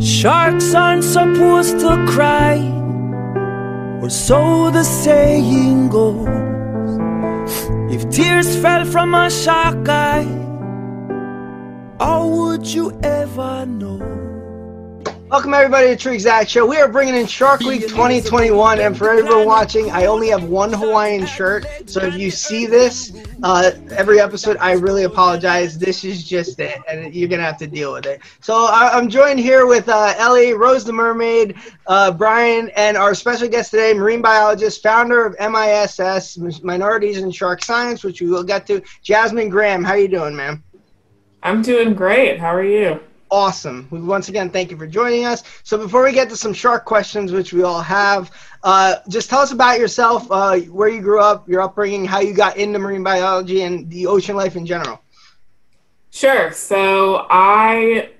Sharks aren't supposed to cry, or so the saying goes. If tears fell from a shark eye, how would you ever know? Welcome everybody to True Exact Show. We are bringing in Shark Week 2021, and for everyone watching, I only have one Hawaiian shirt. So if you see this uh, every episode, I really apologize. This is just it, and you're gonna have to deal with it. So I- I'm joined here with uh, Ellie, Rose the Mermaid, uh, Brian, and our special guest today, marine biologist, founder of MISS Minorities in Shark Science, which we will get to. Jasmine Graham, how you doing, ma'am? I'm doing great. How are you? Awesome. We once again thank you for joining us. So before we get to some shark questions, which we all have, uh, just tell us about yourself, uh, where you grew up, your upbringing, how you got into marine biology and the ocean life in general. Sure. So I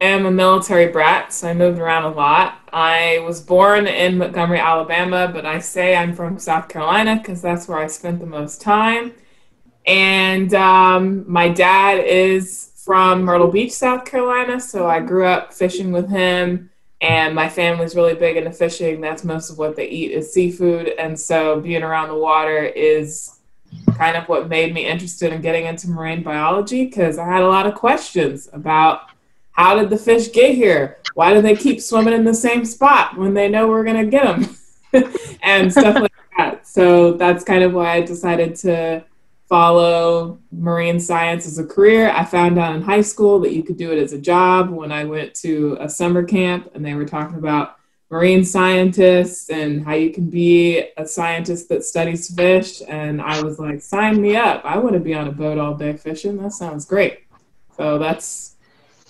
am a military brat, so I moved around a lot. I was born in Montgomery, Alabama, but I say I'm from South Carolina because that's where I spent the most time. And um, my dad is from Myrtle Beach, South Carolina, so I grew up fishing with him. And my family's really big into fishing. That's most of what they eat is seafood. And so being around the water is kind of what made me interested in getting into marine biology because I had a lot of questions about how did the fish get here? Why do they keep swimming in the same spot when they know we're going to get them? and stuff like that. So that's kind of why I decided to follow marine science as a career. I found out in high school that you could do it as a job when I went to a summer camp and they were talking about marine scientists and how you can be a scientist that studies fish. And I was like, sign me up. I want to be on a boat all day fishing. That sounds great. So that's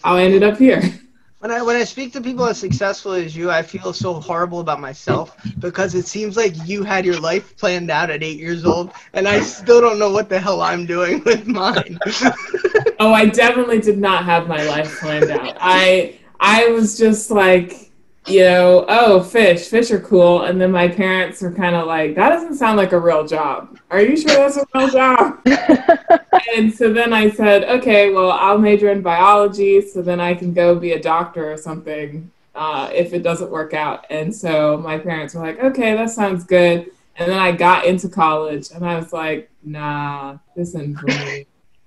how I ended up here. When I when I speak to people as successful as you, I feel so horrible about myself because it seems like you had your life planned out at eight years old, and I still don't know what the hell I'm doing with mine. oh, I definitely did not have my life planned out. I I was just like, you know, oh, fish, fish are cool, and then my parents were kind of like, that doesn't sound like a real job. Are you sure that's a real job? and so then I said, okay, well, I'll major in biology, so then I can go be a doctor or something uh, if it doesn't work out. And so my parents were like, okay, that sounds good. And then I got into college, and I was like, nah, this isn't for me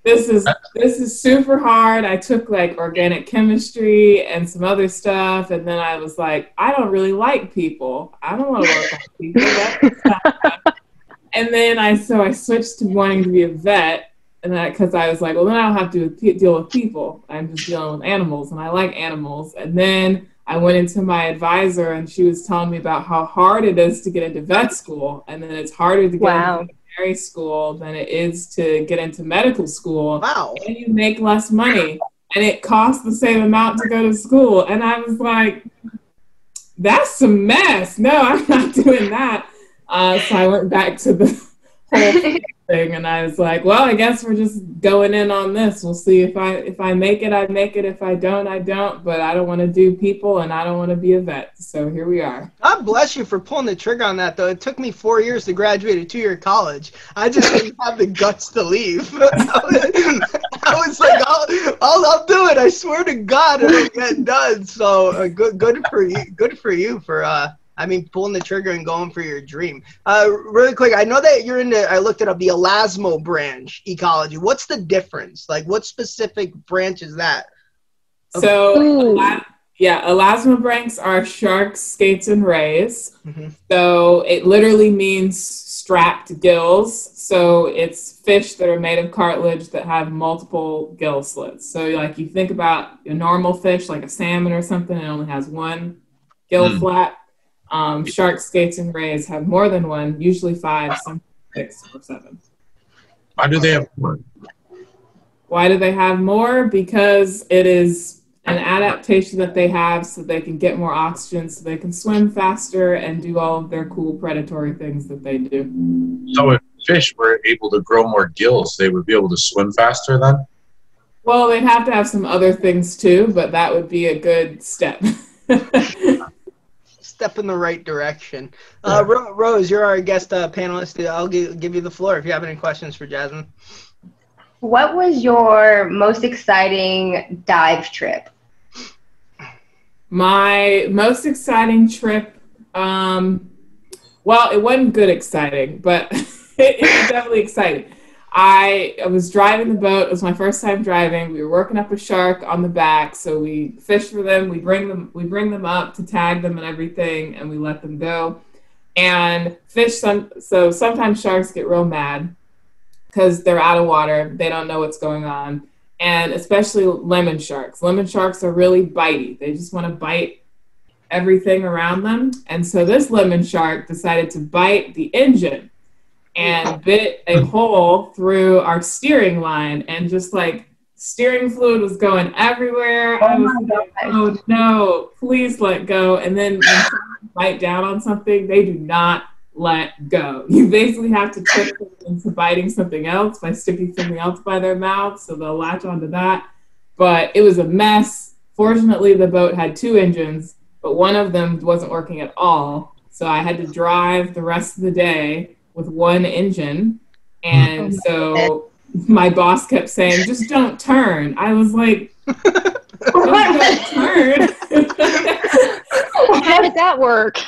this is uh, this is super hard. I took like organic chemistry and some other stuff, and then I was like, I don't really like people. I don't want to work with people. and then I so I switched to wanting to be a vet, and that because I was like, well, then I don't have to deal with people. I'm just dealing with animals, and I like animals. And then I went into my advisor, and she was telling me about how hard it is to get into vet school, and then it's harder to get wow. into school than it is to get into medical school. Wow. And you make less money and it costs the same amount to go to school. And I was like, that's a mess. No, I'm not doing that. Uh, so I went back to the thing and I was like, well, I guess we're just going in on this. We'll see if I if I make it, I make it. If I don't, I don't. But I don't want to do people and I don't want to be a vet. So here we are. God bless you for pulling the trigger on that though. It took me four years to graduate a two year college. I just didn't have the guts to leave. I was like, I'll, I'll, I'll, do it. I swear to God, it'll get done. So uh, good, good for you. Good for you for uh, I mean, pulling the trigger and going for your dream. Uh, really quick, I know that you're into. I looked it up. The Elasmobranch ecology. What's the difference? Like, what specific branch is that? So, yeah, elasmobranchs are sharks, skates, and rays. Mm-hmm. So it literally means strapped gills. So it's fish that are made of cartilage that have multiple gill slits. So like you think about a normal fish, like a salmon or something, it only has one gill mm. flap. Um, sharks, skates, and rays have more than one, usually five, some six or seven. Why do they have more? Why do they have more? Because it is an adaptation that they have so they can get more oxygen, so they can swim faster and do all of their cool predatory things that they do. So if fish were able to grow more gills, they would be able to swim faster then? Well, they'd have to have some other things too, but that would be a good step. step in the right direction. Uh, Rose, you're our guest uh, panelist. I'll give, give you the floor if you have any questions for Jasmine. What was your most exciting dive trip? My most exciting trip, um, well, it wasn't good exciting, but it, it was definitely exciting. I, I was driving the boat. It was my first time driving. We were working up a shark on the back, so we fish for them. We bring them, we bring them up to tag them and everything, and we let them go. And fish some. So sometimes sharks get real mad because they're out of water. They don't know what's going on, and especially lemon sharks. Lemon sharks are really bitey. They just want to bite everything around them. And so this lemon shark decided to bite the engine and bit a hole through our steering line and just like steering fluid was going everywhere. Oh I was like, oh no, please let go. And then when someone bite down on something, they do not let go. You basically have to trick them into biting something else by sticking something else by their mouth so they'll latch onto that. But it was a mess. Fortunately, the boat had two engines, but one of them wasn't working at all. So I had to drive the rest of the day with one engine. Mm-hmm. And oh so my boss kept saying, just don't turn. I was like, don't turn. How did that work?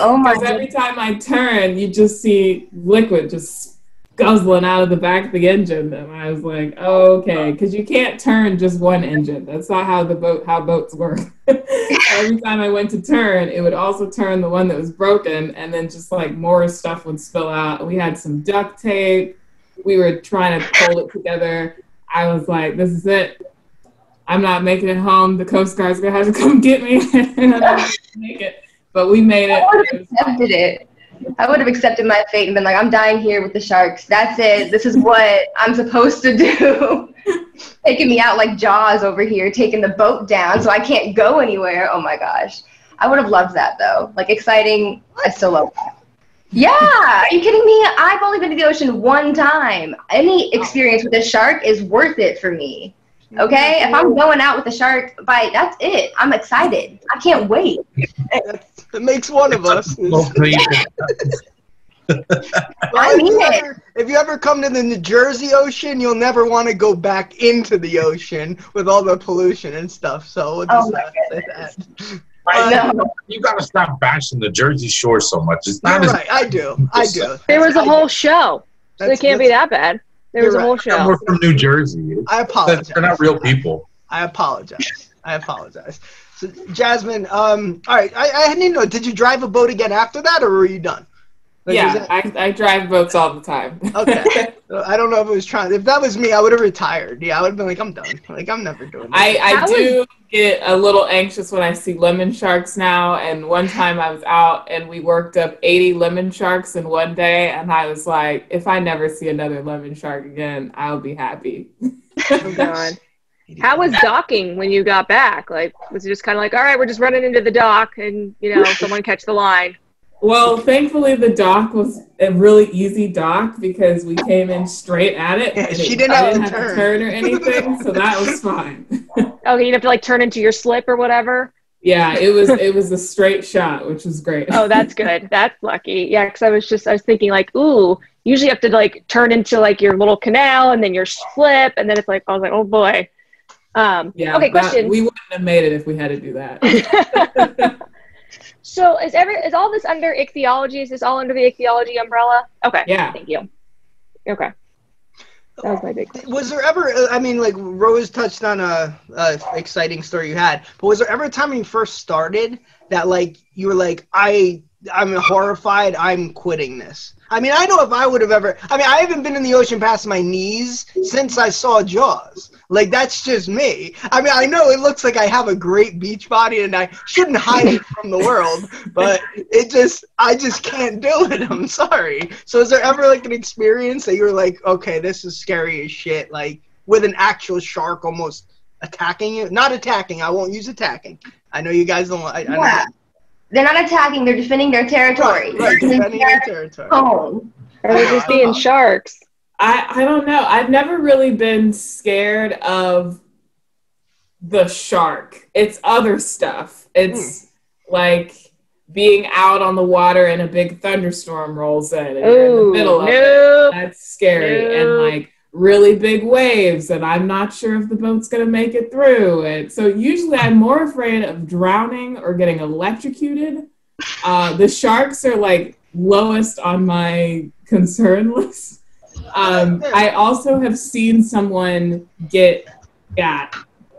Oh my Because every time I turn, you just see liquid just guzzling out of the back of the engine. And I was like, oh, okay, because you can't turn just one engine. That's not how the boat how boats work. every time I went to turn, it would also turn the one that was broken, and then just like more stuff would spill out. We had some duct tape. We were trying to pull it together. I was like, this is it. I'm not making it home. The Coast Guard's gonna have to come get me. and I'm not gonna make it. But we made it. I would have accepted it. I would have accepted my fate and been like, I'm dying here with the sharks. That's it. This is what I'm supposed to do. taking me out like Jaws over here, taking the boat down so I can't go anywhere. Oh my gosh. I would have loved that though. Like exciting. I still love that. Yeah, are you kidding me? I've only been to the ocean one time. Any experience with a shark is worth it for me. Okay? If I'm going out with a shark bite, that's it. I'm excited. I can't wait. That's, that makes one of us. Well, please. I if, mean you it. ever, if you ever come to the New Jersey Ocean, you'll never want to go back into the ocean with all the pollution and stuff. So we'll Oh my say that. I- No. Uh, you gotta stop bashing the Jersey Shore so much. It's You're not as right. I do. I do. There was a I whole do. show, so it can't be that bad. There was a right. whole show. we're from New Jersey. I apologize. They're not real people. I apologize. I apologize. So, Jasmine, um, all right. I, I didn't know. Did you drive a boat again after that, or were you done? Like, yeah, that- I, I drive boats all the time. Okay. I don't know if it was trying. If that was me, I would have retired. Yeah, I would have been like, I'm done. Like, I'm never doing that. I, I That do get a little anxious when I see lemon sharks now. And one time I was out and we worked up 80 lemon sharks in one day. And I was like, if I never see another lemon shark again, I'll be happy. Oh god. How was docking when you got back? Like, was it just kind of like, all right, we're just running into the dock, and you know, someone catch the line? Well, thankfully, the dock was a really easy dock because we came in straight at it. Yeah, she it- didn't have didn't to have to turn. turn or anything. So that was fine. Okay, you have to like turn into your slip or whatever. Yeah, it was it was a straight shot, which was great. Oh, that's good. That's lucky. Yeah, because I was just I was thinking like, ooh, usually you have to like turn into like your little canal and then your slip, and then it's like I was like, oh boy. Um, yeah. okay, question. we wouldn't have made it if we had to do that. so is every is all this under ichthyology? Is this all under the ichthyology umbrella? Okay. Yeah. Thank you. Okay. That was my big question. Was there ever? uh, I mean, like Rose touched on a, a exciting story you had, but was there ever a time when you first started that like you were like, I, I'm horrified. I'm quitting this. I mean, I know if I would have ever. I mean, I haven't been in the ocean past my knees since I saw Jaws. Like that's just me. I mean, I know it looks like I have a great beach body and I shouldn't hide it from the world, but it just I just can't do it. I'm sorry. So is there ever like an experience that you're like, okay, this is scary as shit, like with an actual shark almost attacking you? Not attacking. I won't use attacking. I know you guys don't. I, I know Yeah. They're not attacking, they're defending their territory. Right, right, They're defending your territory. home. Or they're just being sharks. I, I don't know. I've never really been scared of the shark. It's other stuff. It's hmm. like being out on the water and a big thunderstorm rolls in and you're in the middle of it. That's scary. Nope. And like really big waves and I'm not sure if the boat's gonna make it through. And so usually I'm more afraid of drowning or getting electrocuted. Uh, the sharks are like lowest on my concern list. Um, I also have seen someone get got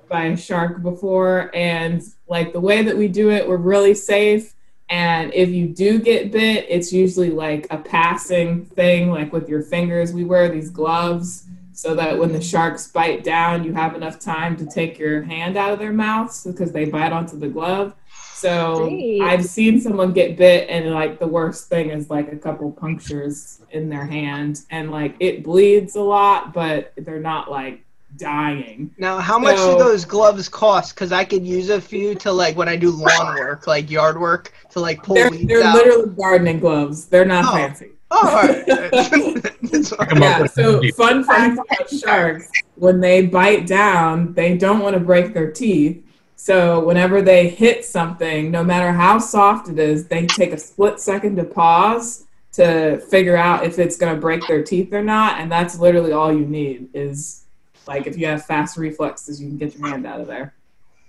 by a shark before, and like the way that we do it, we're really safe. And if you do get bit, it's usually like a passing thing, like with your fingers. We wear these gloves so that when the sharks bite down, you have enough time to take your hand out of their mouths because they bite onto the glove. So Sweet. I've seen someone get bit, and like the worst thing is like a couple punctures in their hand, and like it bleeds a lot, but they're not like dying. Now, how much do those gloves cost? Because I could use a few to like when I do lawn work, like yard work, to like pull They're, weeds they're out. literally gardening gloves. They're not Oh. fancy. Oh, all right. That's fine. Come up Yeah. So fun fact about sharks: when they bite down, they don't want to break their teeth. So whenever they hit something, no matter how soft it is, they take a split second to pause to figure out if it's going to break their teeth or not. And that's literally all you need is like if you have fast reflexes, you can get your hand out of there.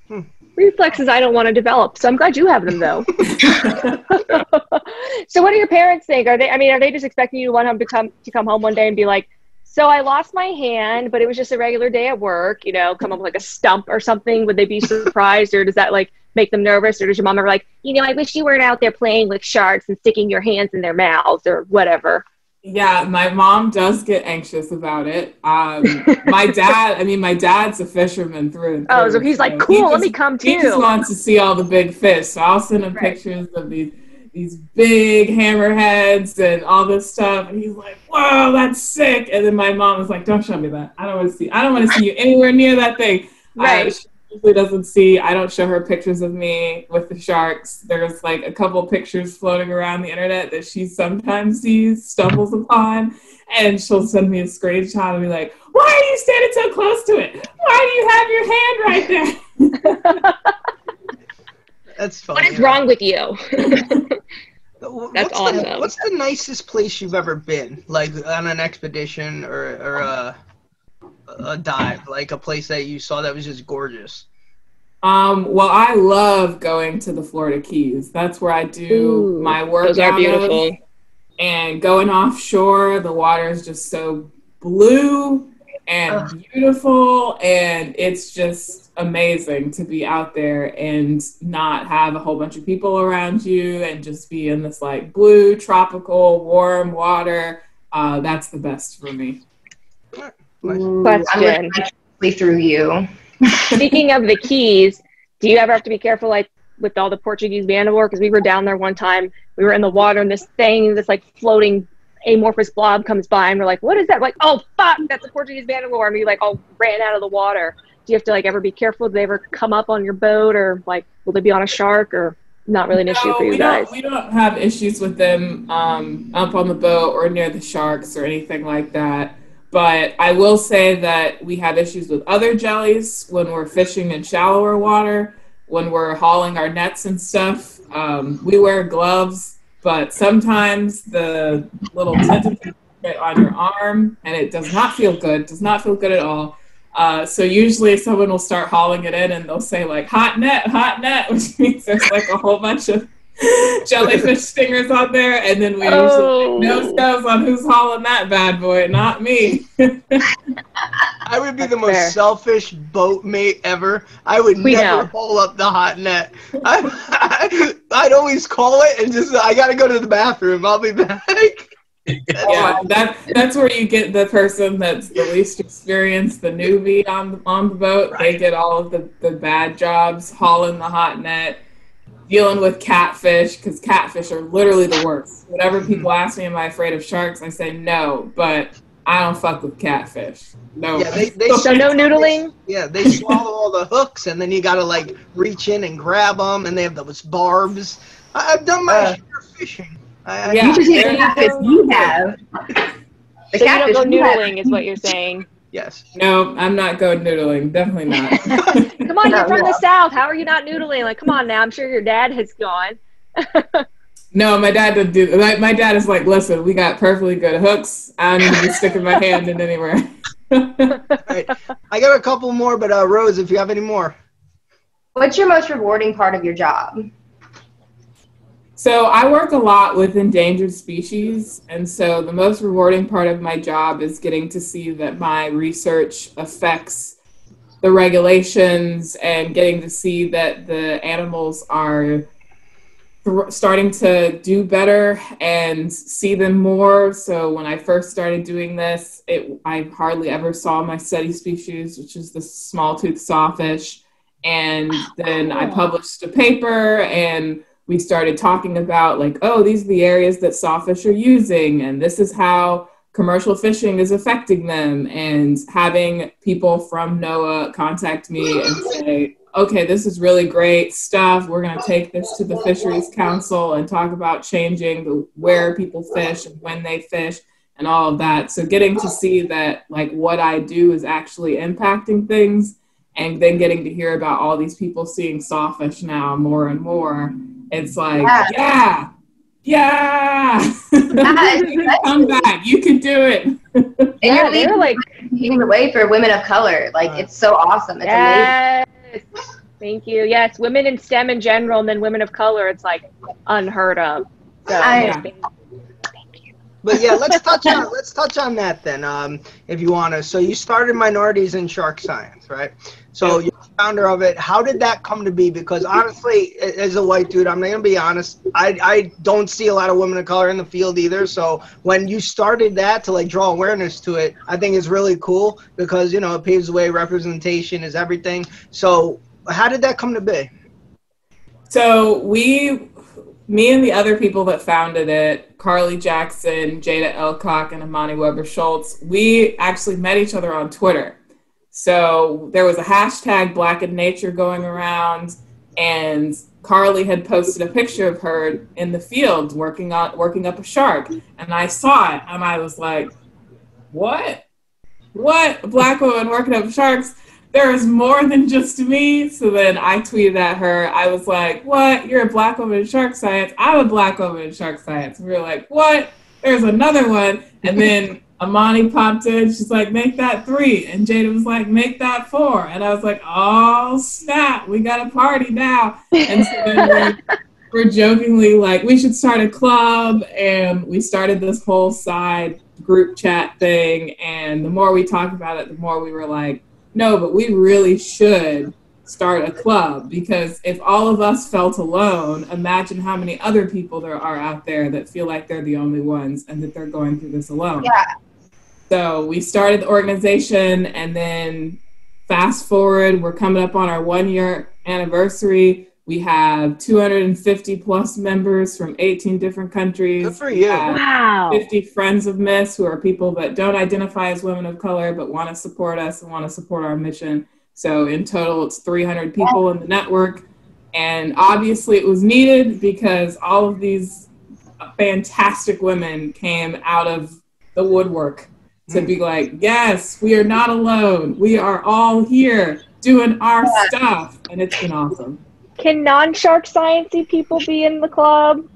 Hmm. reflexes I don't want to develop. So I'm glad you have them though. so what do your parents think? Are they I mean, are they just expecting you to want them to come to come home one day and be like, so I lost my hand, but it was just a regular day at work, you know, come up with like a stump or something. Would they be surprised or does that like make them nervous? Or does your mom ever like, you know, I wish you weren't out there playing with sharks and sticking your hands in their mouths or whatever? Yeah, my mom does get anxious about it. Um, my dad, I mean, my dad's a fisherman through and through. Oh, so he's like, he cool, let me come to He just wants to see all the big fish. So I'll send him Right. pictures of these these big hammerheads and all this stuff, and he's like, "Whoa, that's sick!" And then my mom is like, "Don't show me that. I don't want to see. I don't want to see you anywhere near that thing." Right. Usually doesn't see. I don't show her pictures of me with the sharks. There's like a couple pictures floating around the internet that she sometimes sees, stumbles upon, and she'll send me a screenshot and be like, "Why are you standing so close to it? Why do you have your hand right there?" That's funny. What is wrong with you? What's That's the, awesome. What's the nicest place you've ever been? Like on an expedition or or a, a dive, like a place that you saw that was just gorgeous. Um, well, I love going to the Florida Keys. That's where I do Ooh, my work. Those are beautiful. And going offshore, the water is just so blue and beautiful, and it's just amazing to be out there and not have a whole bunch of people around you, and just be in this like blue, tropical, warm water. Uh, that's the best for me. I'm Question. through you. Speaking of the keys, do you ever have to be careful, like with all the Portuguese man of war? Because we were down there one time, we were in the water, and this thing, this like floating amorphous blob comes by, and we're like, "What is that?" We're like, "Oh fuck, that's a Portuguese man of war," And we like all ran out of the water. Do you have to like ever be careful? Do they ever come up on your boat, or like will they be on a shark, or not really an issue for we you guys? Don't, we don't have issues with them um, up on the boat or near the sharks or anything like that. But I will say that we have issues with other jellies when we're fishing in shallower water, when we're hauling our nets and stuff. Um, we wear gloves, but sometimes the little tentacles get on your arm and it does not feel good, does not feel good at all. Uh, so usually someone will start hauling it in and they'll say like hot net, hot net, which means there's like a whole bunch of jellyfish stingers on there, and then we Oh. usually no scales on who's hauling that bad boy, not me. I would be the That's most fair. selfish boat mate ever. I would We never know. pull up the hot net. I, I'd always call it and just I gotta go to the bathroom. I'll be back. Yeah, that that's where you get the person that's the least experienced, the newbie on the, on the boat. They get all of the, the bad jobs, hauling the hot net, dealing with catfish because catfish are literally the worst. Whatever people ask me, "Am I afraid of sharks?" I say no, but I don't fuck with catfish. No. Yeah, they, they So no noodling. Yeah, they swallow all the hooks, and then you gotta like reach in and grab them, and they have those barbs. I, I've done my Uh. share of fishing. I, I- Yeah. You should see the catfish you have. The So you don't go you have. noodling, is what you're saying. Yes. No, I'm not going noodling. Definitely not. Come on, you're from the south. How are you not noodling? Like, come on now. I'm sure your dad has gone. no, my dad doesn't do. My, my dad is like, listen, we got perfectly good hooks. I'm not be sticking my hand in anywhere. right. I got a couple more, but uh, Rose, if you have any more. What's your most rewarding part of your job? So I work a lot with endangered species, and so the most rewarding part of my job is getting to see that my research affects the regulations and getting to see that the animals are starting to do better and see them more. So when I first started doing this, it I hardly ever saw my study species, which is the small tooth sawfish, and then I oh. published a paper and we started talking about like, oh, these are the areas that sawfish are using, and this is how commercial fishing is affecting them, and having people from NOAA contact me and say, okay, this is really great stuff. We're going to take this to the Fisheries Council and talk about changing the where people fish and when they fish and all of that. So getting to see that like what I do is actually impacting things and then getting to hear about all these people seeing sawfish now more and more it's like, yeah, yeah, yeah. come back. You can do it. and Yeah, you're leading, like, leading the way for women of color. Like uh. it's so awesome. It's yes. Thank you. Yes, women in STEM in general, and then women of color, it's like unheard of. So, I- yeah. But yeah, let's touch on let's touch on that then, um, if you want to. So you started minorities in shark science, right? So you're the founder of it. How did that come to be? Because honestly, as a white dude, I'm gonna be honest. I I don't see a lot of women of color in the field either. So when you started that to like draw awareness to it, I think it's really cool because you know it paves the way. Representation is everything. So how did that come to be? So we, me and the other people that founded it, Carly Jackson, Jada Elcock, and Amani Webber-Schultz, we actually met each other on Twitter. So there was a hashtag Black in Nature going around, and Carly had posted a picture of her in the field working on working up a shark, and I saw it, and I was like, "What? What? A black woman working up sharks?" There is more than just me. So then I tweeted at her. I was like, What? You're a black woman in shark science. I'm a black woman in shark science. We were like, What? There's another one. And then Amani popped in. She's like, Make that three. And Jada was like, Make that four. And I was like, Oh, snap. We got a party now. And so then we're, we're jokingly like, We should start a club. And we started this whole side group chat thing. And the more we talked about it, the more we were like, no, but we really should start a club because if all of us felt alone, imagine how many other people there are out there that feel like they're the only ones and that they're going through this alone. Yeah. So we started the organization and then fast forward, we're coming up on our one year anniversary. We have 250 plus members from 18 different countries. Good for you. We have Wow. 50 friends of Miss who are people that don't identify as women of color but want to support us and want to support our mission. So in total, it's 300 people in the network. And obviously, it was needed because all of these fantastic women came out of the woodwork to be hmm. like, yes, we are not alone. We are all here doing our stuff. And it's been awesome. Can non-shark sciencey people be in the club?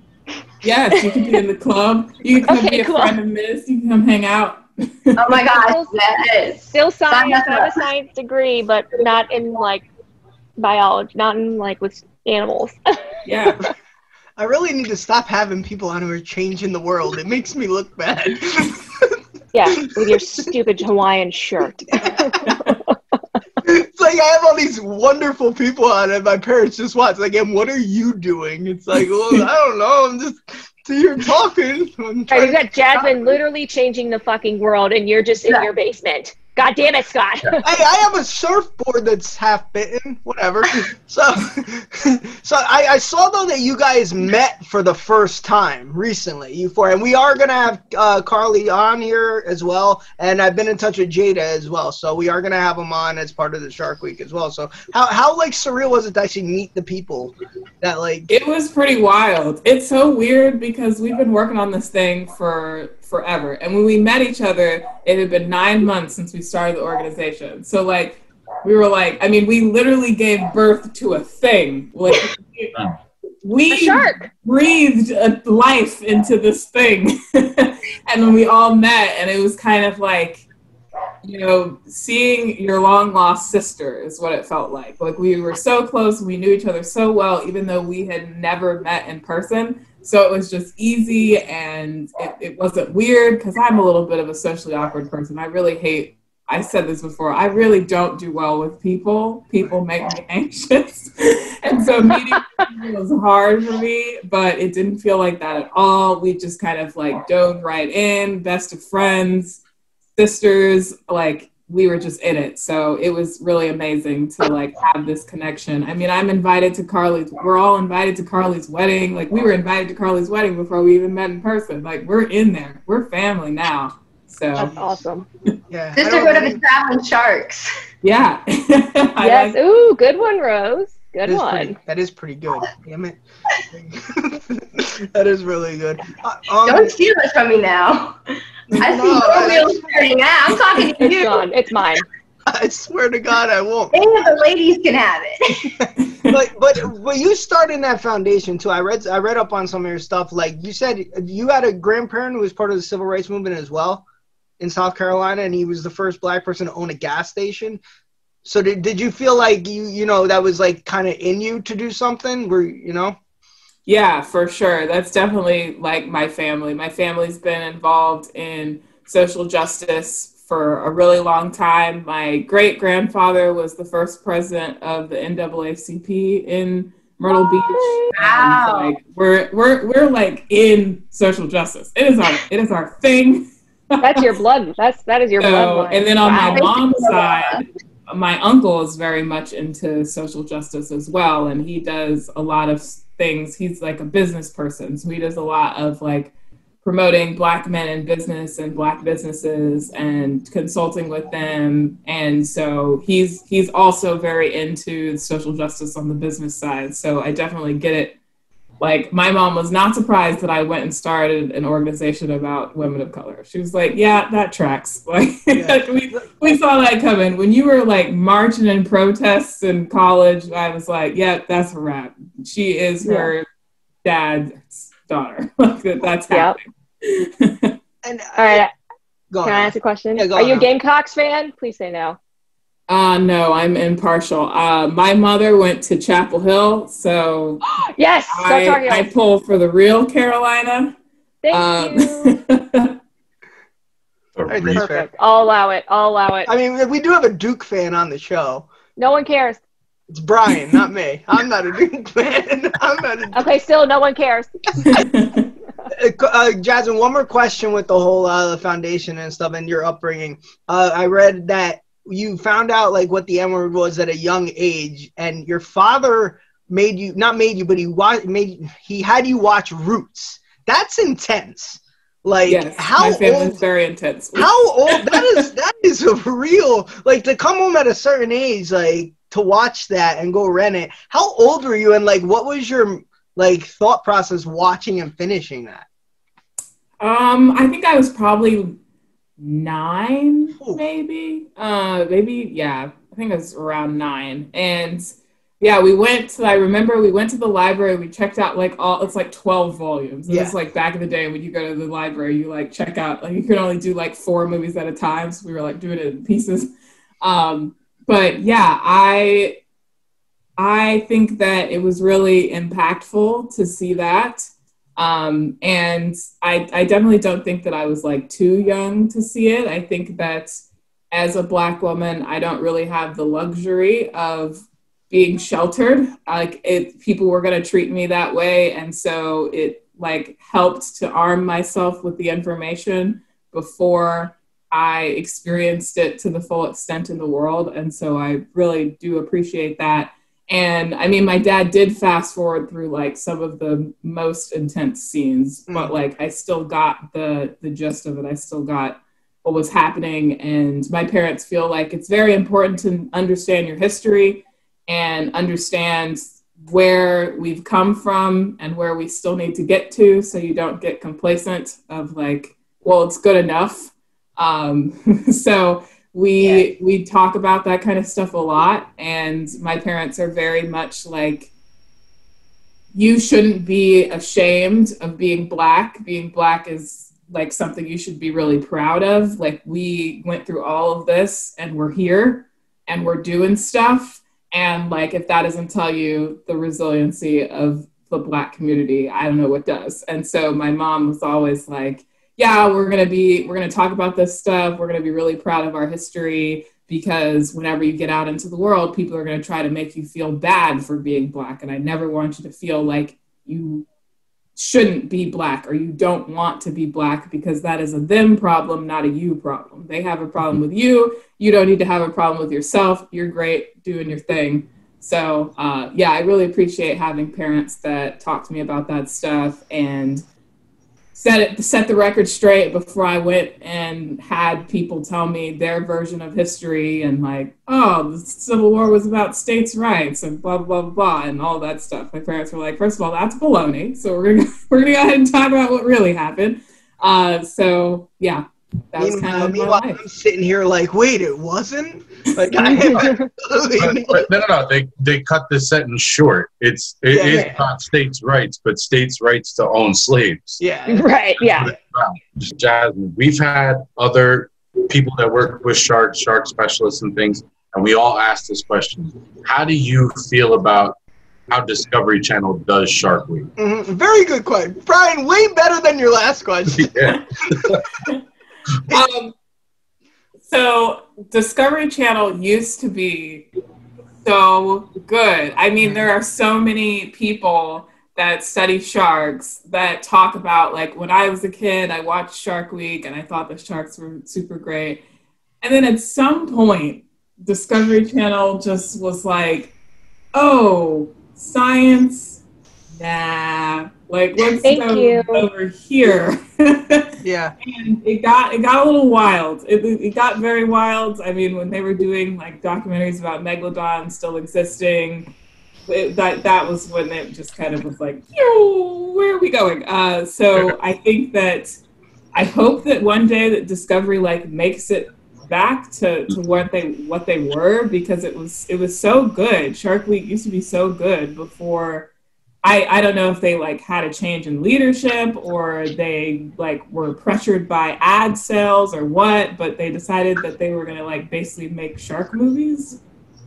Yes, you can be in the club. You can come Okay, be a cool. friend of Miss. You can come hang out. Oh my gosh, yes. Still science. us I have a science degree, but not in like biology, not in like with animals. Yeah. I really need to stop having people on who are changing the world. It makes me look bad. yeah, with your stupid Hawaiian shirt. it's like I have all these wonderful people on it. My parents just watch. Like, and what are you doing? It's like, well, I don't know. I'm just here talking. I'm Right, trying you got Jasmine literally changing the fucking world, and you're just in Yeah. your basement. God damn it, Scott! Hey, I have a surfboard that's half bitten. Whatever. So, so I, I saw though that you guys met for the first time recently. You four, and we are gonna have uh, Carly on here as well. And I've been in touch with Jada as well, so we are gonna have them on as part of the Shark Week as well. So, how how like surreal was it to actually meet the people that like? It was pretty wild. It's so weird because we've been working on this thing for forever. And when we met each other, it had been nine months since we started the organization. So like we were like, I mean, we literally gave birth to a thing. Like we A shark. breathed a life into this thing. and then we all met and it was kind of like you know, seeing your long lost sister is what it felt like. Like we were so close, we knew each other so well, even though we had never met in person. So it was just easy and it, it wasn't weird because I'm a little bit of a socially awkward person. I really hate, I said this before, I really don't do well with people. People make me anxious. and so meeting was hard for me, but it didn't feel like that at all. We just kind of like dove right in, best of friends sisters, like we were just in it. So it was really amazing to like have this connection. I mean, I'm invited to Carly's. We're all invited to Carly's wedding. Like we were invited to Carly's wedding before we even met in person. Like we're in there. We're family now. So That's awesome. Yeah. I Sisterhood don't of the Traveling Sharks. yeah. Yes. like- Ooh, good one, Rose. Good That is one. pretty- that is pretty good. Damn it. that is really good. Uh, um, Don't steal it from me now. I see No, your I- wheels turning out. I'm talking to It's you. gone. It's mine. I swear to God, I won't. Any of the ladies can have it. but but but you started that foundation too. I read I read up on some of your stuff. Like you said, you had a grandparent who was part of the civil rights movement as well in South Carolina, and he was the first black person to own a gas station. So did did you feel like you you know that was like kind of in you to do something? Where you know? Yeah, for sure. That's definitely like my family. My family's been involved in social justice for a really long time. My great grandfather was the first president of the NAACP in Myrtle Beach. And, Wow. like we're we're we're like in social justice. It is our it is our thing. That's your blood. That's that is your So, bloodline. and then on Wow. my mom's side, my uncle is very much into social justice as well, and he does a lot of things. He's like a business person, so he does a lot of like promoting black men in business and black businesses and consulting with them. And so he's he's also very into social justice on the business side. So i definitely get it like my mom was not surprised that I went and started an organization about women of color. She was like, "Yeah, that tracks." Like Yeah. we we saw that coming. When you were like marching in protests in college, I was like, "Yeah, that's a wrap. She is her dad's daughter. like that, that's Yep. happening." And All right. Uh, go Can I ask a question? Yeah, go Are you a. Gamecocks fan? Please say no. Uh no, I'm impartial. Uh, my mother went to Chapel Hill, so Yes. I. I pull for the real Carolina. Thank Um, you. The Alright, re- that's fair. Perfect. I'll allow it. I'll allow it. I mean, we do have a Duke fan on the show. No one cares. It's Brian, not me. I'm not a Duke fan. I'm not a Duke Okay, still no one cares. Uh, uh, Jasmine, one more question with the whole uh, foundation and stuff and your upbringing. Uh, I read that you found out like what the N word was at a young age, and your father made you not made you, but he wa- made he had you watch Roots. That's intense. Like yes, how my family's old? very intense. How old? That is that is a real like to come home at a certain age, like to watch that and go rent it. How old were you, and like what was your like thought process watching and finishing that? Um, I think I was probably nine. Maybe. Uh, maybe yeah. I think it was around nine, and yeah, we went to. I remember we went to the library. We checked out like all. It's like twelve volumes. It Yeah. was like back in the day when you go to the library, you like check out. Like you could only do like four movies at a time. So we were like doing it in pieces. Um, but yeah, I I think that it was really impactful to see that. Um, and I, I definitely don't think that I was like too young to see it. I think that as a black woman, I don't really have the luxury of being sheltered. Like it, people were going to treat me that way. And so it like helped to arm myself with the information before I experienced it to the full extent in the world. And so I really do appreciate that. And I mean, my dad did fast forward through like some of the most intense scenes, but Mm. like I still got the the gist of it. I still got what was happening, and my parents feel like it's very important to understand your history and understand where we've come from and where we still need to get to, so you don't get complacent of like, well, it's good enough. Um, so we we talk about that kind of stuff a lot and my parents are very much like you shouldn't be ashamed of being black being black is like something you should be really proud of. Like we went through all of this and we're here and we're doing stuff. And like if that doesn't tell you the resiliency of the black community, I don't know what does. And so my mom was always like, yeah, we're gonna be we're gonna talk about this stuff. We're gonna be really proud of our history because whenever you get out into the world, people are gonna try to make you feel bad for being black. And I never want you to feel like you shouldn't be black or you don't want to be black because that is a them problem, not a you problem. They have a problem with you. You don't need to have a problem with yourself. You're great doing your thing. So, uh, yeah, I really appreciate having parents that talk to me about that stuff and set it set the record straight before I went and had people tell me their version of history and like, oh, the Civil War was about states' rights and blah blah blah, and all that stuff. My parents were like, first of all, that's baloney. So we're gonna we're gonna go ahead and talk about what really happened. Uh, so yeah, that was kind of meanwhile, I'm sitting here like, wait, it wasn't. Like, I but, but, no, no, no. They they cut the sentence short. It's it yeah, is yeah. not states' rights, but states' rights to own slaves. Yeah. Right. Yeah. Jasmine, we've had other people that work with sharks, shark specialists, and things, and we all ask this question: How do you feel about how Discovery Channel does Shark Week? Mm-hmm. Very good question, Brian. Way better than your last question. um, so Discovery Channel used to be so good. I mean, there are so many people that study sharks that talk about like when I was a kid, I watched Shark Week and I thought the sharks were super great. And then at some point, Discovery Channel just was like, oh, science, nah, like let's Thank go you. over here. yeah. And it got it got a little wild. It, it got very wild. I mean, when they were doing like documentaries about megalodon still existing, it, that that was when it just kind of was like, where are we going? Uh, so I think that I hope that one day that Discovery like makes it back to, to what they what they were because it was it was so good. Shark Week used to be so good before I, I don't know if they like had a change in leadership or they like were pressured by ad sales or what, but they decided that they were gonna like basically make shark movies,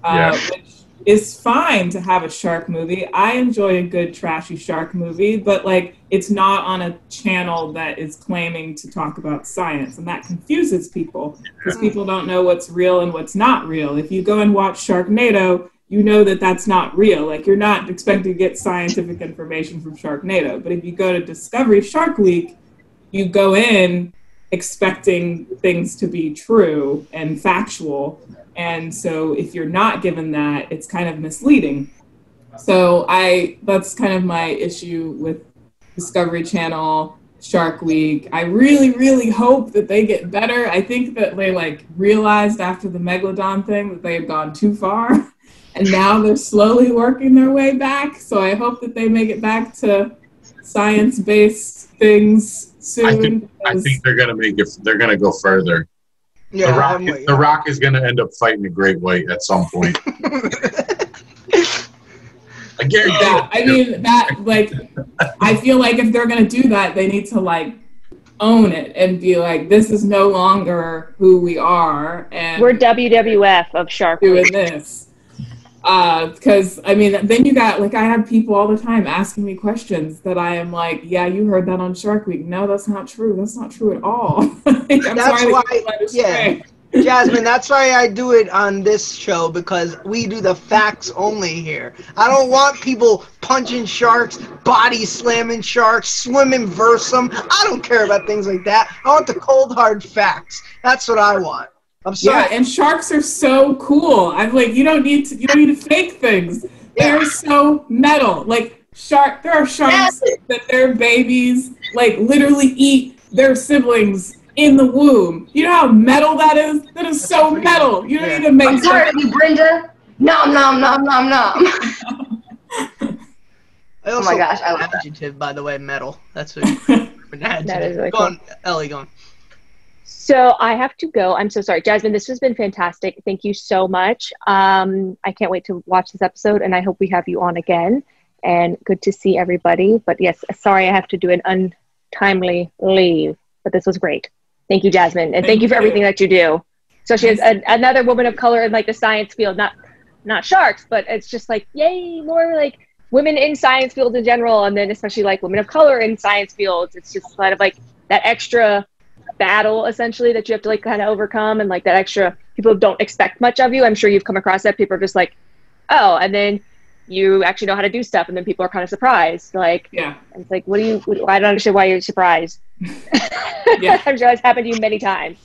uh, yeah. which is fine to have a shark movie. I enjoy a good trashy shark movie, but like it's not on a channel that is claiming to talk about science, and that confuses people because people don't know what's real and what's not real. If you go and watch Sharknado, you know that that's not real. Like you're not expecting to get scientific information from Sharknado. But if you go to Discovery Shark Week, you go in expecting things to be true and factual. And so if you're not given that, it's kind of misleading. So I that's kind of my issue with Discovery Channel Shark Week. I really, really hope that they get better. I think that they like realized after the Megalodon thing that they had gone too far. and now they're slowly working their way back. So I hope that they make it back to science-based things soon. I think, I think they're gonna make it. They're gonna go further. Yeah, the Rock, the Rock is gonna end up fighting a great white at some point. I guarantee. Yeah, I mean that. Like, I feel like if they're gonna do that, they need to like own it and be like, this is no longer who we are, and we're WWF of Shark doing this because uh, I mean, then you got like I have people all the time asking me questions that I am like, yeah, you heard that on Shark Week. No, that's not true. That's not true at all. that's why, yeah, Jasmine. That's why I do it on this show because we do the facts only here. I don't want people punching sharks, body slamming sharks, swimming versus them. I don't care about things like that. I want the cold hard facts. That's what I want. I'm sorry. Yeah, and sharks are so cool. I'm like, you don't need to you don't need to fake things. They're so metal. Like shark there are sharks yes. that their babies like literally eat their siblings in the womb. You know how metal that is? That is so metal. You don't yeah. need to make I'm tired of you, Brenda. Nom nom nom nom nom. oh my gosh, I love adjective, that. by the way, metal. That's what that is really go cool. on, Ellie, go on. So I have to go. I'm so sorry, Jasmine. This has been fantastic. Thank you so much. Um, I can't wait to watch this episode, and I hope we have you on again. And good to see everybody. But yes, sorry, I have to do an untimely leave. but this was great. Thank you, Jasmine, and thank, you for everything that you do. So she is a, another woman of color in like the science field, not not sharks, but it's just like yay, more like women in science fields in general, and then especially like women of color in science fields. It's just kind of like that extra battle essentially that you have to like kind of overcome, and like that extra people don't expect much of you. I'm sure you've come across that. People are just like, oh, and then you actually know how to do stuff, and then people are kind of surprised. Like, Yeah. it's like, what do you? What, I don't understand why you're surprised. Yeah. I'm sure that's happened to you many times.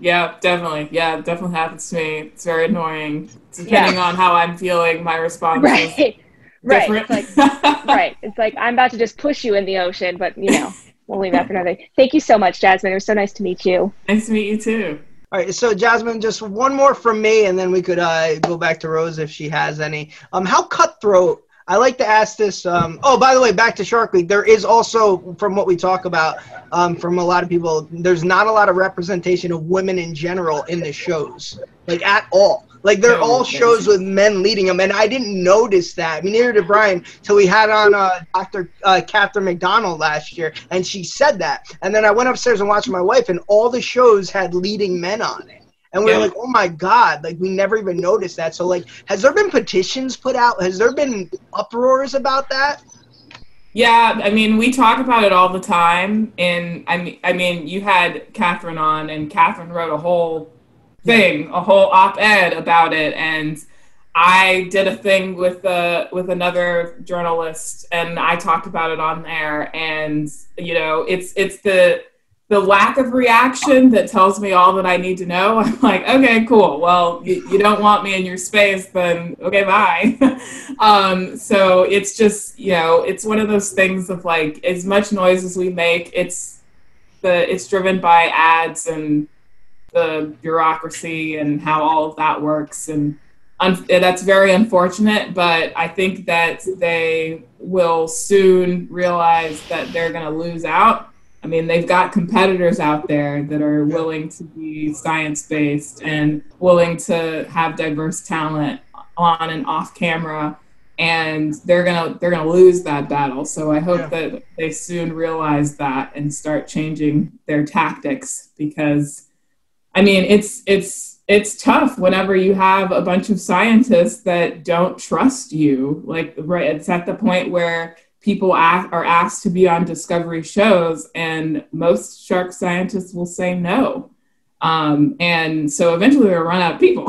Yeah, definitely. Yeah, it definitely happens to me. It's very annoying. Depending on how I'm feeling, my response is Right. Right. It's like right. It's like I'm about to just push you in the ocean, but you know, we'll leave that for another day. Thank you so much, Jasmine. It was so nice to meet you. nice to meet you too. All right, so Jasmine, just one more from me, and then we could uh, go back to Rose if she has any. Um, how cutthroat? I like to ask this. Um, oh, by the way, back to Shark Week. There is also, from what we talk about, um, from a lot of people, there's not a lot of representation of women in general in the shows, like at all. Like they're all shows with men leading them, and I didn't notice that. I mean, neither did Brian till we had on uh, Dr. Uh, Catherine Macdonald last year, and she said that. And then I went upstairs and watched my wife, and all the shows had leading men on it. And we were Yeah. like, oh my God, like we never even noticed that. So, like, has there been petitions put out? Has there been uproars about that? Yeah, I mean, we talk about it all the time, and I mean, I mean, you had Catherine on, and Catherine wrote a whole thing, a whole op-ed about it, and I did a thing with uh, with another journalist, and I talked about it on there, and you know, it's it's the the lack of reaction that tells me all that I need to know. I'm like, okay, cool. Well, you, you don't want me in your space, then okay, bye. um, so it's just, you know, it's one of those things of like, as much noise as we make, it's the it's driven by ads and the bureaucracy and how all of that works, and un- that's very unfortunate. But I think that they will soon realize that they're going to lose out. I mean, they've got competitors out there that are willing to be science based and willing to have diverse talent on and off camera, and they're gonna they're gonna lose that battle. So I hope Yeah. that they soon realize that and start changing their tactics because, I mean, it's it's it's tough whenever you have a bunch of scientists that don't trust you. Like right, it's at the point where people a- are asked to be on discovery shows and most shark scientists will say no um, and so eventually they'll run out of people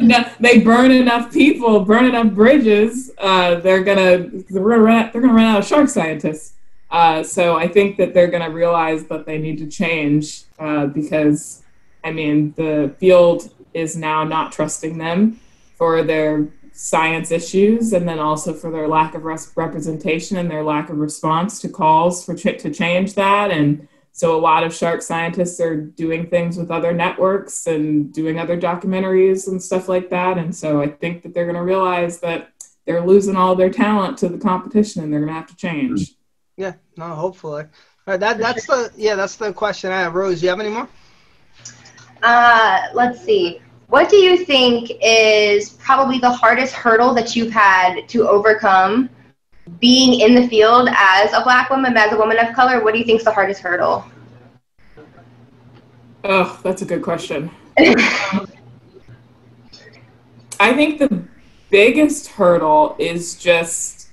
Yeah. They burn enough people burn enough bridges uh, they're gonna they're gonna run, they're gonna run out of shark scientists uh, so i think that they're gonna realize that they need to change uh, because i mean the field is now not trusting them for their science issues and then also for their lack of res- representation and their lack of response to calls for ch- to change that. And so a lot of shark scientists are doing things with other networks and doing other documentaries and stuff like that. And so i think that they're going to realize that they're losing all their talent to the competition and they're going to have to change Yeah, no, hopefully. All right, that that's the yeah, that's the question I have. Rose, you have any more? Uh, let's see. What do you think is probably the hardest hurdle that you've had to overcome being in the field as a black woman, as a woman of color? What do you think is the hardest hurdle? oh that's a good question I think the biggest hurdle is just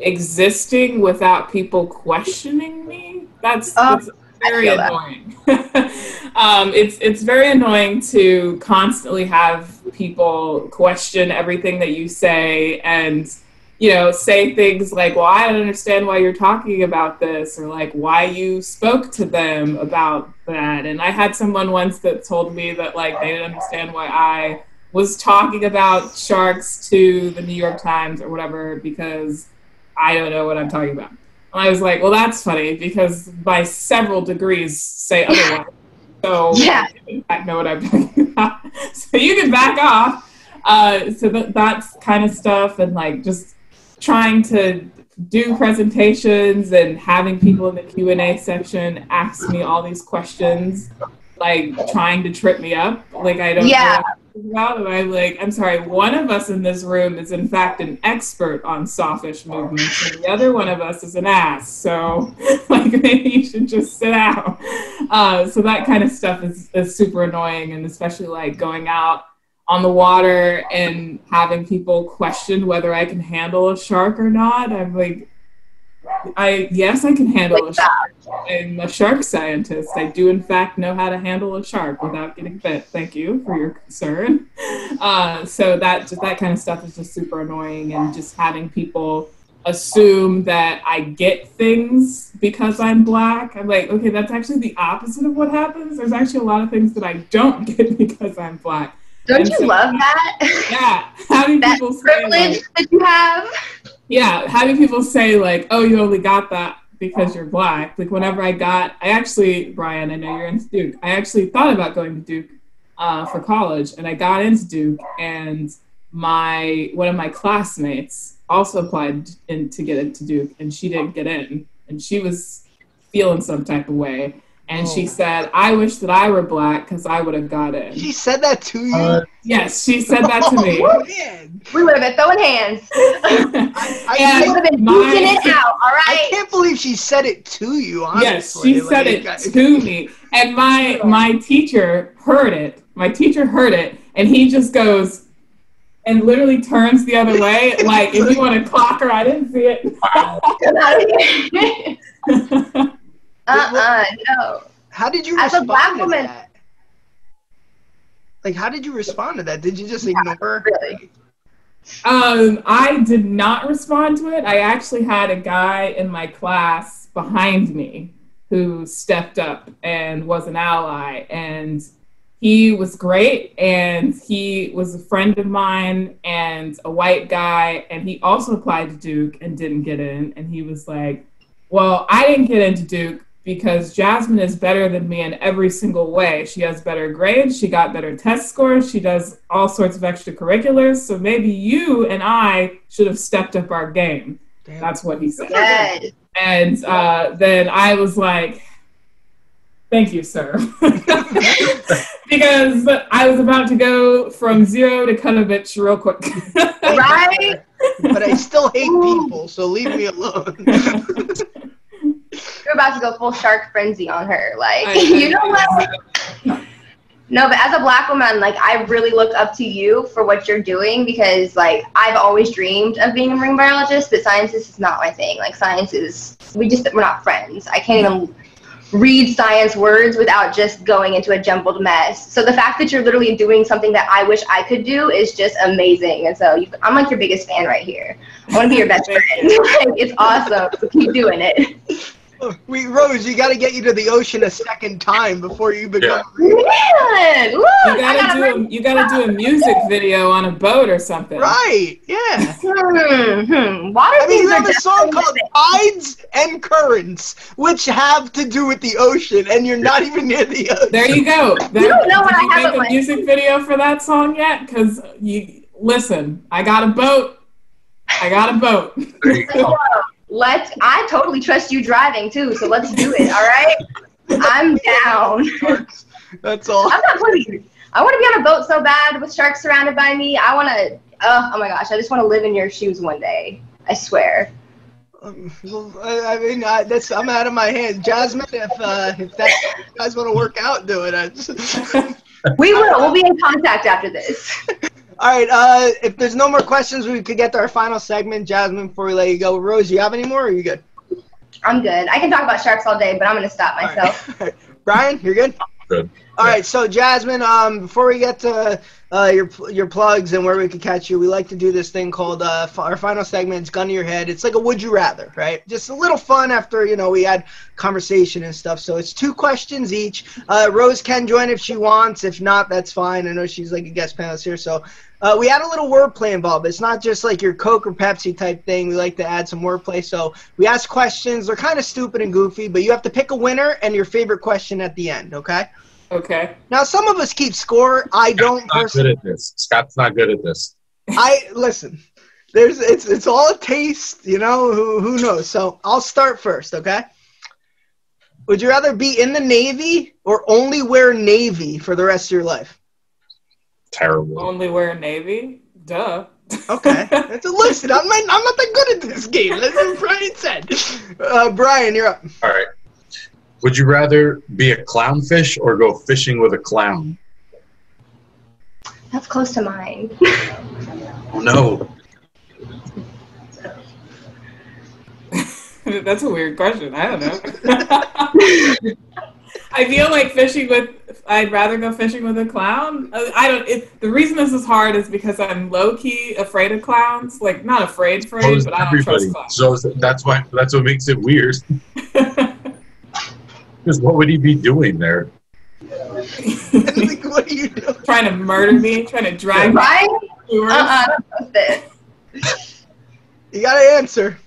existing without people questioning me. That's, Oh, that's very feel that. annoying. um, it's it's very annoying to constantly have people question everything that you say and you know say things like well i don't understand why you're talking about this or like why you spoke to them about that and i had someone once that told me that like they didn't understand why i was talking about sharks to the new york times or whatever because i don't know what i'm talking about and i was like well that's funny because by several degrees say otherwise so Yeah. I know what I'm talking about. so you can back off. Uh, so that, that's kind of stuff, and like just trying to do presentations and having people in the Q and A section ask me all these questions, like trying to trip me up. Like I don't Yeah. know talking and I'm like, I'm sorry, one of us in this room is in fact an expert on sawfish movements, and the other one of us is an ass. So, like, maybe you should just sit out. Uh, so that kind of stuff is, is super annoying, and especially like going out on the water and having people question whether I can handle a shark or not. I'm like, I yes, I can handle a shark. I'm a shark scientist. I do in fact know how to handle a shark without getting bit. Thank you for your concern. Uh, so that just that kind of stuff is just super annoying, and just having people assume that I get things because I'm black. I'm like, okay, that's actually the opposite of what happens. There's actually a lot of things that I don't get because I'm black. Don't And you so- love that? Yeah, having that people say privilege like, that you have. Yeah, having people say like, "Oh, you only got that because you're black." Like whenever I got, I actually, Brian, I know you're into Duke. I actually thought about going to Duke uh, for college, and I got into Duke, and my one of my classmates also applied in to get into Duke, and she didn't get in, and she was feeling some type of way. And she Oh. said, "I wish that I were black because I would have got in." She said that to you. Uh, Yes, she said that to me. Oh, man. We would have been throwing hands. I, And We would have been my- duking it out, all I right? can't believe she said it to you. Yes, Honestly. she said it I- to me, and my my teacher heard it. My teacher heard it, and he just goes and literally turns the other way, like if you want to clock her. I didn't see it. Get out of here. uh-uh, no. How did you As a respond black to woman- that? Like, how did you respond to that? Did you just ignore her? really. Um, I did not respond to it. I actually had a guy in my class behind me who stepped up and was an ally, and he was great. And he was a friend of mine and a white guy, and he also applied to Duke and didn't get in. And he was like, "Well, I didn't get into Duke." Because Jasmine is better than me in every single way. She has better grades, she got better test scores, she does all sorts of extracurriculars. So maybe you and I should have stepped up our game. Damn. That's what he said. Yes. And uh, then I was like, thank you, sir. because I was about to go from zero to Kunovich real quick. Right? but I still hate people, so leave me alone. You're about to go full shark frenzy on her. Like, I- you know what? No, but as a black woman, like I really look up to you for what you're doing because like I've always dreamed of being a marine biologist, but science is not my thing. Like science is we just we're not friends. I can't even read science words without just going into a jumbled mess. So the fact that you're literally doing something that I wish I could do is just amazing. And so you, I'm like your biggest fan right here. I want to be your best friend. like, it's awesome. So keep doing it. We Rose, you got to get you to the ocean a second time before you become. Man, woo, I You gotta gotta do a, you gotta do a music video on a boat or something. Right? Yeah. Hmm, hmm. Water I mean, you have a song called Tides and Currents, which have to do with the ocean, and you're not even near the ocean. There you go. There, You don't know what did I you have make a my- music video for that song yet? Because you listen, I got a boat. I got a boat. There you go. Let's. I totally trust you driving too, so let's do it. All right. I'm down. That's all. I'm not putting. I want to be on a boat so bad with sharks surrounded by me. I want to. Uh, oh my gosh! I just want to live in your shoes one day. I swear. Um, well, I, I mean, I, that's I'm out of my hands. Jasmine, if uh, if that if you guys want to work out, do it. Just, We will. We'll be in contact after this. All right. Uh, if there's no more questions, we could get to our final segment. Jasmine, before we let you go, Rose, you have any more? Or are you good? I'm good. I can talk about sharks all day, but I'm gonna stop myself. All right. Brian, you're good. Good. All right, so Jasmine, um, before we get to uh, your your plugs and where we can catch you, we like to do this thing called uh, our final segment. It's gun to your head. It's like a would you rather, right? Just a little fun after you know we had conversation and stuff. So it's two questions each. Uh, Rose can join if she wants. If not, that's fine. I know she's like a guest panelist here, so. Uh, we had a little wordplay involved. It's not just like your Coke or Pepsi type thing. We like to add some wordplay. So we ask questions. They're kind of stupid and goofy, but you have to pick a winner and your favorite question at the end. Okay. Okay. Now, some of us keep score. I don't Not good at this. Scott's not good at this. I listen. There's it's it's all a taste, you know. Who who knows? So I'll start first. Okay. Would you rather be in the Navy or only wear navy for the rest of your life? Terrible. Only wear navy. Duh. Okay. That's a listen. I'm not, I'm not that good at this game. That's what Brian said. Uh, Brian, you're up. All right. Would you rather be a clownfish or go fishing with a clown? That's close to mine. Oh no. That's a weird question. I don't know. I feel like fishing with. I'd rather go fishing with a clown. I don't. It, the reason this is hard is because I'm low key afraid of clowns. Like not afraid, So afraid, is but I don't everybody. trust clowns. So that's why that's what makes it weird. Because what would he be doing there? Like, what are you doing? trying to murder me, trying to drag me Right? Uh uh You gotta answer.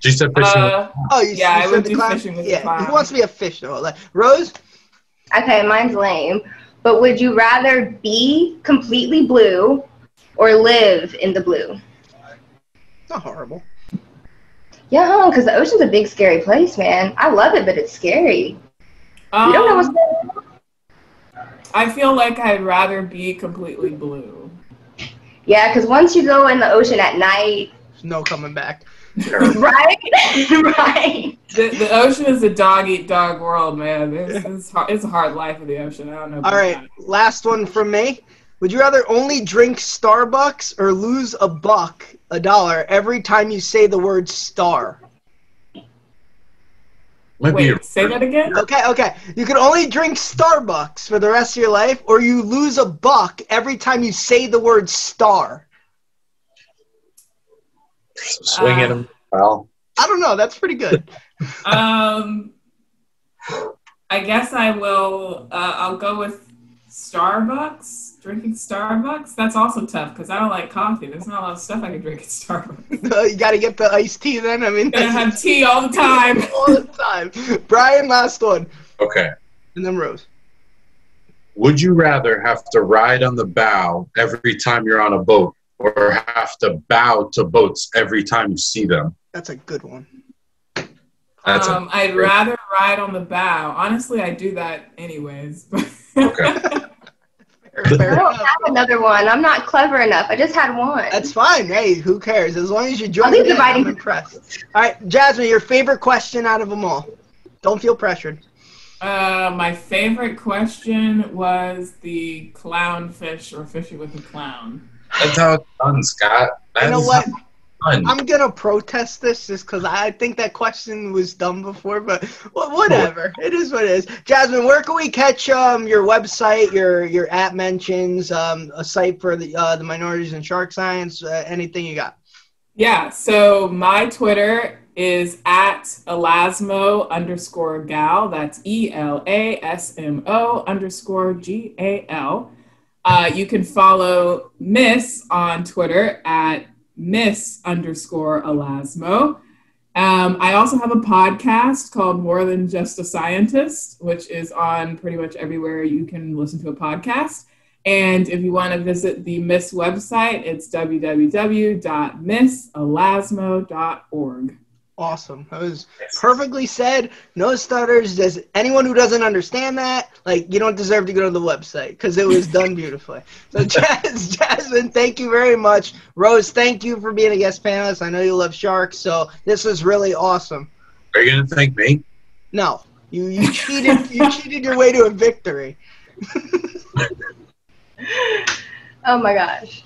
She said fishing. Uh, Oh, you, Yeah, you I said would the do clown? fishing with the yeah, clown. He wants to be a fish though. Like, Rose. Okay, mine's lame. But would you rather be completely blue or live in the blue? Not horrible. Yeah, because the ocean's a big, scary place, man. I love it, but it's scary. You don't know what's um, going on. I feel like I'd rather be completely blue. Yeah, because once you go in the ocean at night, There's no coming back. right? right. The, the ocean is a dog eat dog world, man. It's, it's, hard, it's a hard life of the ocean. I don't know. About All right, last one from me. Would you rather only drink Starbucks or lose a buck, a dollar, every time you say the word star? Might That. be Wait, say that again. Okay, okay. You can only drink Starbucks for the rest of your life, or you lose a buck every time you say the word star. Swing at Uh, him. Well, I don't know. That's pretty good. Um, I guess I will. Uh, I'll go with Starbucks. Drinking Starbucks. That's also tough because I don't like coffee. There's not a lot of stuff I can drink at Starbucks. you got to get the iced tea then. I mean, Gonna have tea all the time. all the time. Brian, last one, okay. and then Rose. Would you rather have to ride on the bow every time you're on a boat or have to bow to boats every time you see them? That's a good one. That's um, I'd rather ride on the bow. Honestly, I do that anyways. Okay. Fair, I don't have another one. I'm not clever enough. I just had one. That's fine. Hey, who cares? As long as you join I'll leave the writing I'm impressed. All right, Jasmine, your favorite question out of them all. Don't feel pressured. Uh, my favorite question was the clownfish or fishing with a clown. That's how it's done, Scott. That's You know what? how it's done. I'm gonna protest this just because I think that question was done before, but wh- whatever. It is what it is. Jasmine, where can we catch um your website, your your app mentions, um a site for the uh, the minorities in shark science, uh, anything you got? Yeah, so my Twitter is at Elasmo underscore gal. That's E L A S M O underscore G A L. Uh, you can follow Miss on Twitter at Miss underscore Elasmo. Um, I also have a podcast called More Than Just a Scientist, which is on pretty much everywhere you can listen to a podcast. And if you want to visit the Miss website, it's www.misselasmo.org. Awesome. That was perfectly said. No stutters. Does anyone who doesn't understand that, like, you don't deserve to go to the website because it was done beautifully. So, Jas- Jasmine, thank you very much. Rose, thank you for being a guest panelist. I know you love sharks, so this was really awesome. Are you going to thank me? No, you you cheated. you cheated your way to a victory. oh my gosh.